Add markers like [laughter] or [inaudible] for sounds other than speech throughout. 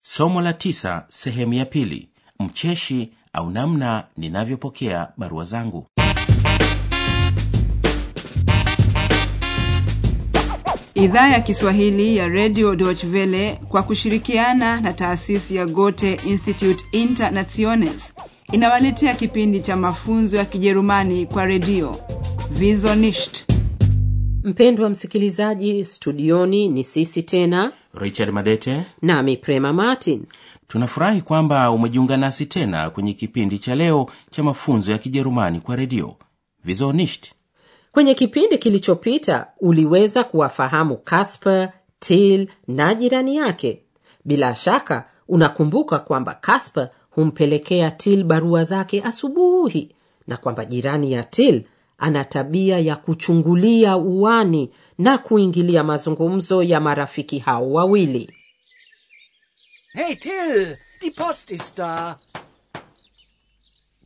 somo la tisa sehemu ya pili. Mcheshi au namna ninavyopokea barua zangu. Idhaa ya kiswahili ya radio deutsche welle kwa kushirikiana na taasisi ya gote institute internationes inawaletea kipindi cha mafunzo ya kijerumani kwa redio. Vizonisht mpendwa msikilizaji studioni ni sisi tena richard madete. Nami prema martin. Tunafurahi kwamba umejiunga nasi tena kwenye kipindi cha leo cha mafunzo ya kijerumani kwa redio. Vizonisht. Kwenye kipindi kilichopita uliweza kuwafahamu kasper til na jirani yake. Bila shaka unakumbuka kwamba kasper humpelekea til barua zake asubuhi na kwamba jirani ya til ana tabia ya kuchungulia uwani na kuingilia mazungumzo ya marafiki hao wawili Hey Till, die Post ist da.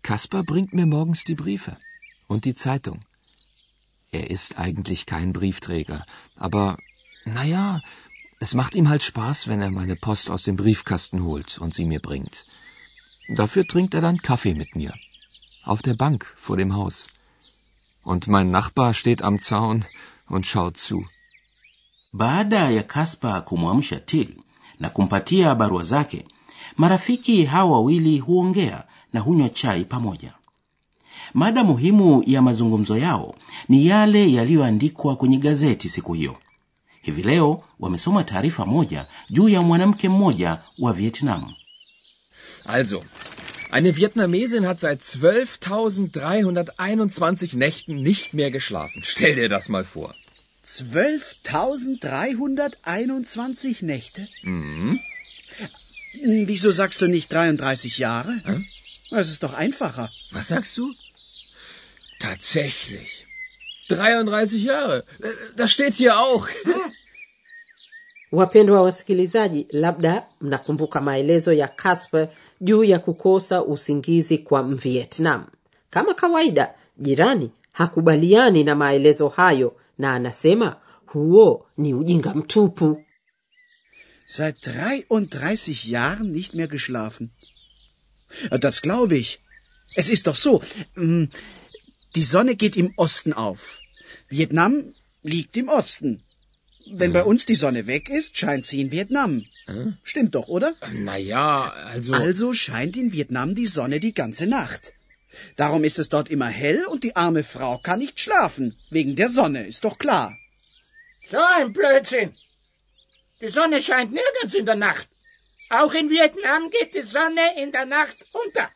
Kaspar bringt mir morgens die Briefe und die Zeitung. Er ist eigentlich kein Briefträger, aber naja, es macht ihm halt Spaß, wenn er meine Post aus dem Briefkasten holt und sie mir bringt. Dafür trinkt er dann Kaffee mit mir. Auf der Bank vor dem Haus. Und mein Nachbar steht am Zaun und schaut zu. baada ya kaspa kumwamsha Till na kumpatia barua zake marafiki hawa wawili huongea na hunywa chai pamoja. Mada muhimu ya mazungumzo yao ni yale yaliyoandikwa kwenye gazeti siku hiyo. Hivi leo wamesoma taarifa moja juu ya mwanamke mmoja wa vietnam. Also, eine Vietnamesin hat seit 12.321 Nächten nicht mehr geschlafen. Stell dir das mal vor. 12.321 Nächte? Mhm. Wieso sagst du nicht 33 Jahre? Hä? Das ist doch einfacher. Was sagst du? Tatsächlich. 33 Jahre. Äh, Das steht hier auch. Wapendwa wasikilizaji labda mnakumbuka maelezo ya kasper juu ya kukosa usingizi kwa mvietnam kama kawaida jirani hakubaliani na maelezo hayo na anasema huo ni ujinga mtupu Seit 33 Jahren nicht mehr geschlafen. Das glaube ich. Es ist doch so. mm, Die Sonne geht im Osten auf. Vietnam liegt im Osten. Wenn bei uns die Sonne weg ist, scheint sie in Vietnam. Stimmt doch, oder? Naja, also. Also scheint in Vietnam die Sonne die ganze Nacht. Darum ist es dort immer hell und die arme Frau kann nicht schlafen. Wegen der Sonne, ist doch klar. So ein Blödsinn. Die Sonne scheint nirgends in der Nacht. Auch in Vietnam geht die Sonne in der Nacht unter.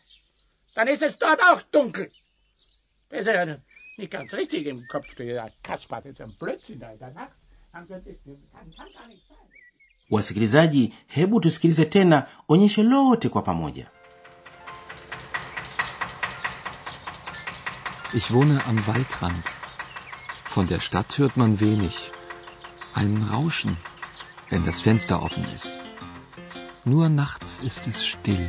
Dann ist es dort auch dunkel. Das ist ja nicht ganz richtig im Kopf. Der Kaspar das ist ein Blödsinn da in der Nacht. Wasikilizaji hebu tusikilize tena onyesho lote kwa pamoja Ich wohne am Waldrand. Von der Stadt hört man wenig. Ein Rauschen, wenn das Fenster offen ist. Nur nachts ist es still.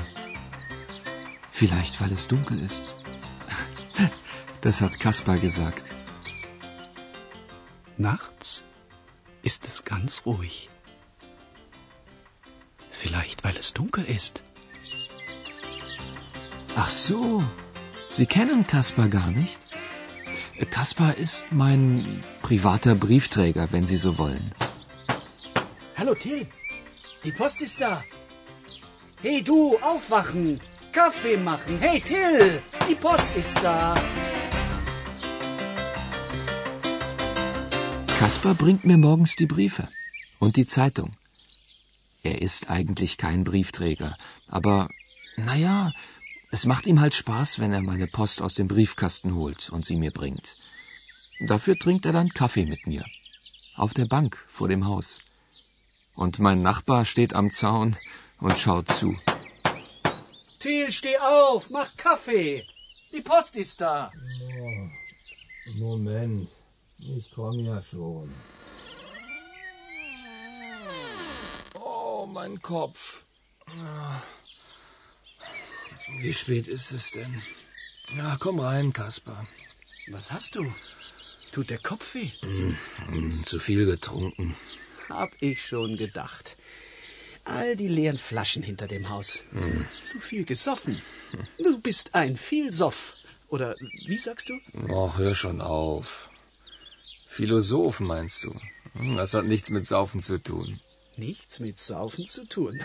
Vielleicht, weil es dunkel ist. [laughs] Das hat Kaspar gesagt. Nachts ist es ganz ruhig. Vielleicht, weil es dunkel ist. Ach so, Sie kennen Kaspar gar nicht? Kaspar ist mein privater Briefträger, wenn Sie so wollen. Hallo Till, die Post ist da. Hey du, aufwachen, Kaffee machen. Hey Till, die Post ist da. Kaspar bringt mir morgens die Briefe und die Zeitung. Er ist eigentlich kein Briefträger, aber naja, es macht ihm halt Spaß, wenn er meine Post aus dem Briefkasten holt und sie mir bringt. Dafür trinkt er dann Kaffee mit mir. Auf der Bank vor dem Haus. Und mein Nachbar steht am Zaun und schaut zu. Till, steh auf, mach Kaffee. Die Post ist da. Moment, ich komme ja schon. Oh, mein Kopf. Wie spät ist es denn? Na, komm rein, Kaspar. Was hast du? Tut der Kopf weh? Hm, Zu viel getrunken. Hab ich schon gedacht. All die leeren Flaschen hinter dem Haus. Zu viel gesoffen. Du bist ein Vielsoff. Oder wie sagst du? Oh, hör schon auf. Philosoph meinst du? Hm, Das hat nichts mit Saufen zu tun. Nichts mit Saufen zu tun.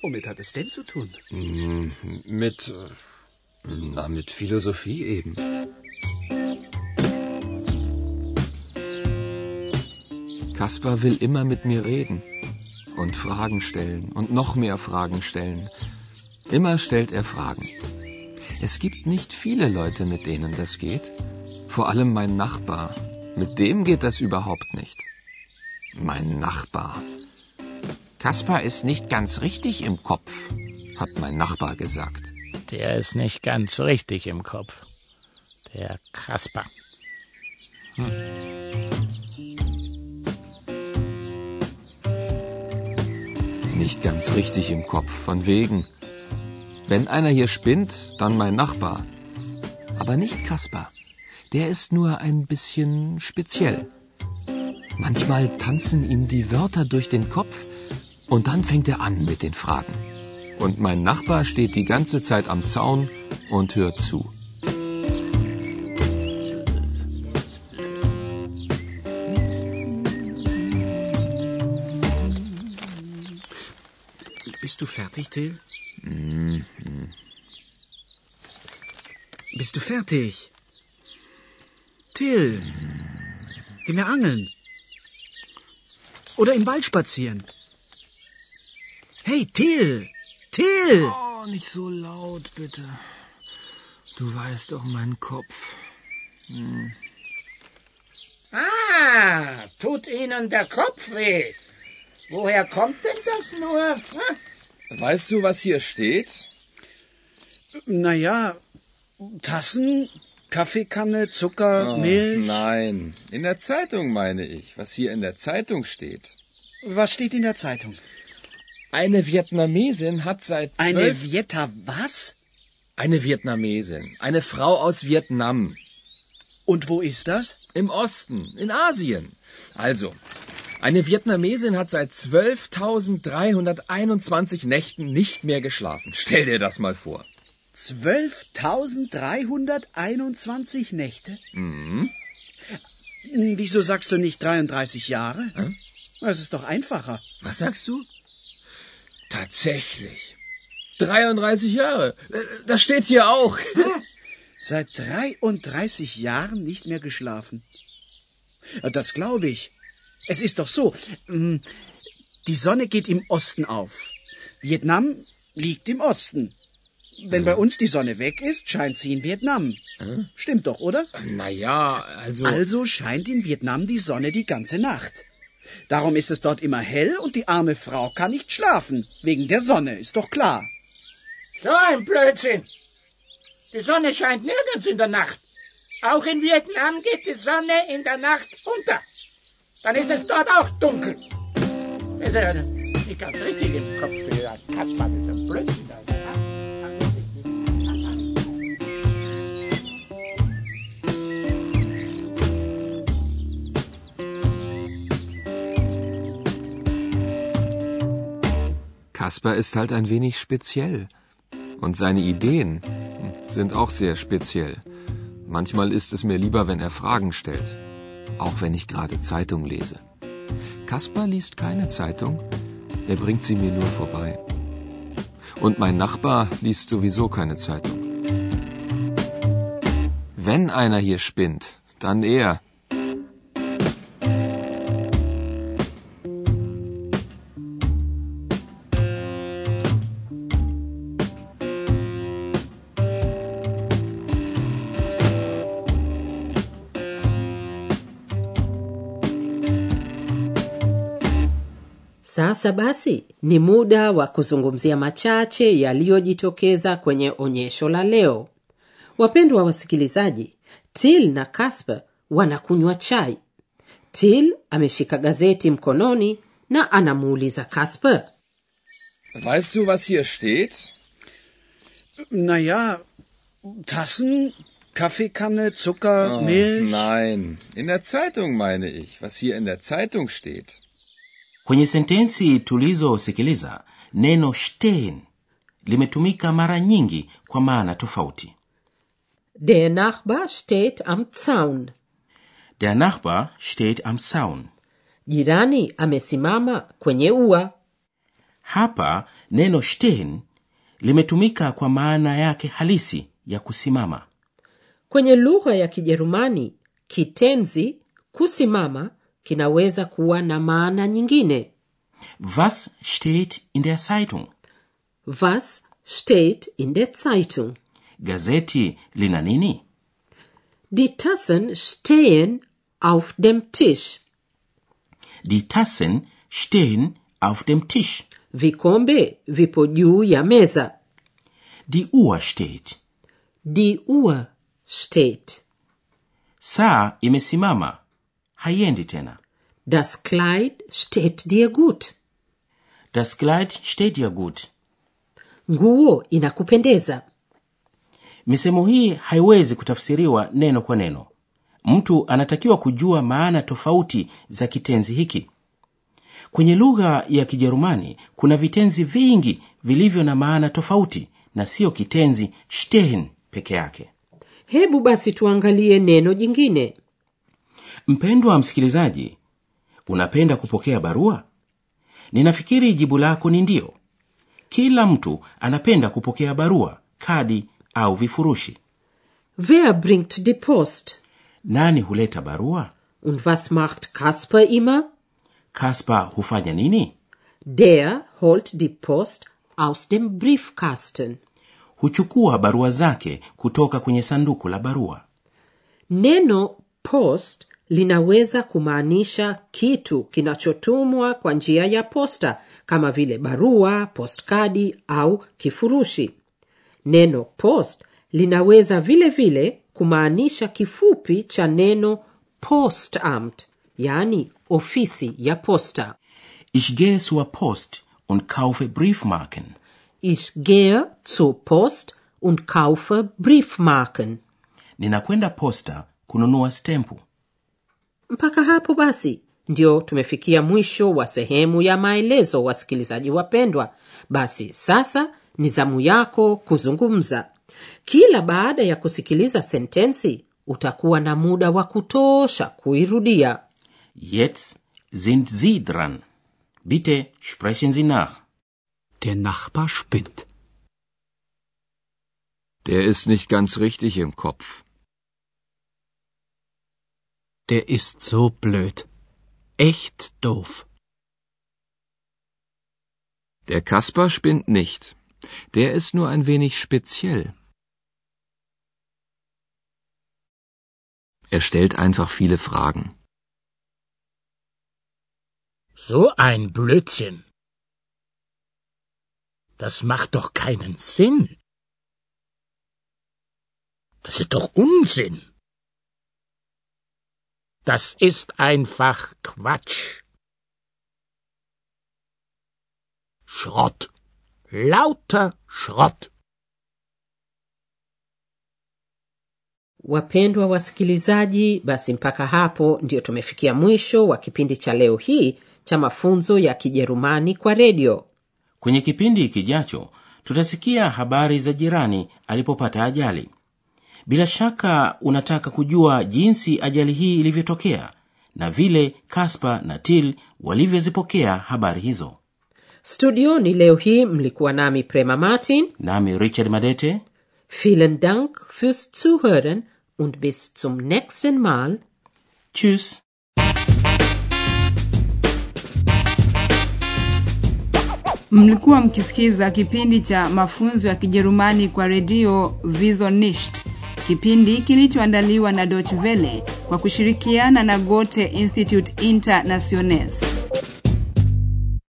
Womit hat es denn zu tun? Hm, Mit. äh, Na, mit Philosophie eben. Kaspar will immer mit mir reden und Fragen stellen und noch mehr Fragen stellen. Immer stellt er Fragen. Es gibt nicht viele Leute, mit denen das geht. Vor allem mein Nachbar. Mit dem geht das überhaupt nicht. Mein Nachbar. Kaspar ist nicht ganz richtig im Kopf, hat mein Nachbar gesagt. Der ist nicht ganz richtig im Kopf. Der Kasper. Nicht ganz richtig im Kopf, von wegen. Wenn einer hier spinnt, dann mein Nachbar. Aber nicht Kaspar. Der ist nur ein bisschen speziell. Manchmal tanzen ihm die Wörter durch den Kopf und dann fängt er an mit den Fragen. Und mein Nachbar steht die ganze Zeit am Zaun und hört zu. Bist du fertig, Till? Bist du fertig? Till, gehen wir angeln. Oder im Wald spazieren. Hey, Till! Till! Oh, nicht so laut, bitte. Du weißt doch meinen Kopf. Ah, tut Ihnen der Kopf weh. Woher kommt denn das nur? Hm? Weißt du, was hier steht? Naja, Tassen, Kaffeekanne, Zucker, Oh, Milch. Nein, in der Zeitung meine ich, was hier in der Zeitung steht. Was steht in der Zeitung? Eine Vietnamesin hat seit Eine zwölf... Vieta was? Eine Vietnamesin. Eine Frau aus Vietnam. Und wo ist das? Im Osten, in Asien. Also, eine Vietnamesin hat seit 12.321 Nächten nicht mehr geschlafen. Stell dir das mal vor. 12.321 Nächte? Mhm. Hm, Wieso sagst du nicht 33 Jahre? Hä? Das ist doch einfacher. Was sagst du? Tatsächlich. 33 Jahre. Äh, Das steht hier auch. Seit 33 Jahren nicht mehr geschlafen. Ja, Das glaube ich. Es ist doch so. hm, Die Sonne geht im Osten auf. Vietnam liegt im Osten. Wenn bei uns die Sonne weg ist, scheint sie in Vietnam. Stimmt doch, oder? Naja, also... Also scheint in Vietnam die Sonne die ganze Nacht. Darum ist es dort immer hell und die arme Frau kann nicht schlafen. Wegen der Sonne, ist doch klar. So ein Blödsinn. Die Sonne scheint nirgends in der Nacht. Auch in Vietnam geht die Sonne in der Nacht unter. Dann ist es dort auch dunkel. Das ist ja nicht ganz richtig im Kopf, der Kasper mit dem Blödsinn. da. Kasper ist halt ein wenig speziell. Und seine Ideen sind auch sehr speziell. Manchmal ist es mir lieber, wenn er Fragen stellt. Auch wenn ich gerade Zeitung lese. Kasper liest keine Zeitung. Er bringt sie mir nur vorbei. Und mein Nachbar liest sowieso keine Zeitung. Wenn einer hier spinnt, dann er. Sasa basi ni muda wa kuzungumzia machache yaliyojitokeza kwenye onyesho la leo. Wapendwa wasikilizaji, Till na Casper wanakunywa chai. Till ameshika gazeti mkononi na anamuuliza Casper, Weißt du, was hier steht? Naja, Tassen, Kaffeekanne, Zucker, Oh, Milch. Nein, in der Zeitung meine ich, was hier in der Zeitung steht. Kwenye sentensi tulizosikiliza neno stehen limetumika mara nyingi kwa maana tofauti Der Nachbar steht am Zaun. der nachbar steht am zaun Jirani amesimama kwenye ua. hapa neno stehen limetumika kwa maana yake halisi ya kusimama Kwenye lugha ya Kijerumani, kitenzi kusimama kinaweza kuwa na maana nyingine. was steht in der zeitung Was steht in der Zeitung? gazeti lina nini Die Tassen stehen auf dem Tisch. die tassen stehen auf dem tisch Vikombe vipo juu ya meza. die uhr steht Die Uhr steht. saa imesimama haiendi tena Das Kleid steht dir gut. das kleid steht dir gut Nguo inakupendeza. misemo hii haiwezi kutafsiriwa neno kwa neno mtu anatakiwa kujua maana tofauti za kitenzi hiki kwenye lugha ya kijerumani kuna vitenzi vingi vilivyo na maana tofauti na siyo kitenzi stehen peke yake Hebu basi tuangalie neno jingine. Mpendwa wa msikilizaji unapenda kupokea barua ninafikiri jibu lako ni ndio kila mtu anapenda kupokea barua kadi au vifurushi Wer bringt die Post? nani huleta barua Und was macht Kasper immer? kasper hufanya nini Der holt die Post aus dem Briefkasten. huchukua barua zake kutoka kwenye sanduku la barua Neno post linaweza kumaanisha kitu kinachotumwa kwa njia ya posta kama vile barua, postkadi au kifurushi. Neno post linaweza vile vile kumaanisha kifupi cha neno Postamt, yaani ofisi ya posta. ich gehe zur post und kaufe briefmarken Ich gehe zur Post und kaufe Briefmarken. ninakwenda posta kununua stempu Mpaka hapo basi ndio tumefikia mwisho wa sehemu ya maelezo, wasikilizaji wapendwa. Basi sasa ni zamu yako kuzungumza. Kila baada ya kusikiliza sentensi utakuwa na muda wa kutosha kuirudia. jetzt sind sie dran bitte sprechen sie nach Der Nachbar spinnt. Der ist nicht ganz richtig im Kopf. Der ist so blöd. Echt doof. Der Kasper spinnt nicht. Der ist nur ein wenig speziell. Er stellt einfach viele Fragen. So ein Blödsinn. Das macht doch keinen Sinn. Das ist doch Unsinn. Das ist einfach Quatsch. Schrott. Lauter Schrott. Wapendwa wasikilizaji, basi mpaka hapo ndio tumefikia mwisho wa kipindi cha leo hii cha mafunzo ya Kijerumani kwa redio. kwenye kipindi kijacho tutasikia habari za jirani alipopata ajali bila shaka unataka kujua jinsi ajali hii ilivyotokea na vile kaspa na til walivyozipokea habari hizo Studioni leo hii mlikuwa nami Prema Martin. nami richard madete Vielen Dank fürs Zuhören und bis zum nächsten Mal. tschüss Mlikuwa mkisikiza kipindi cha mafunzo ya Kijerumani kwa redio Nicht, kipindi kilichoandaliwa na Deutsche Welle kwa kushirikiana na Goethe Institut Internationales.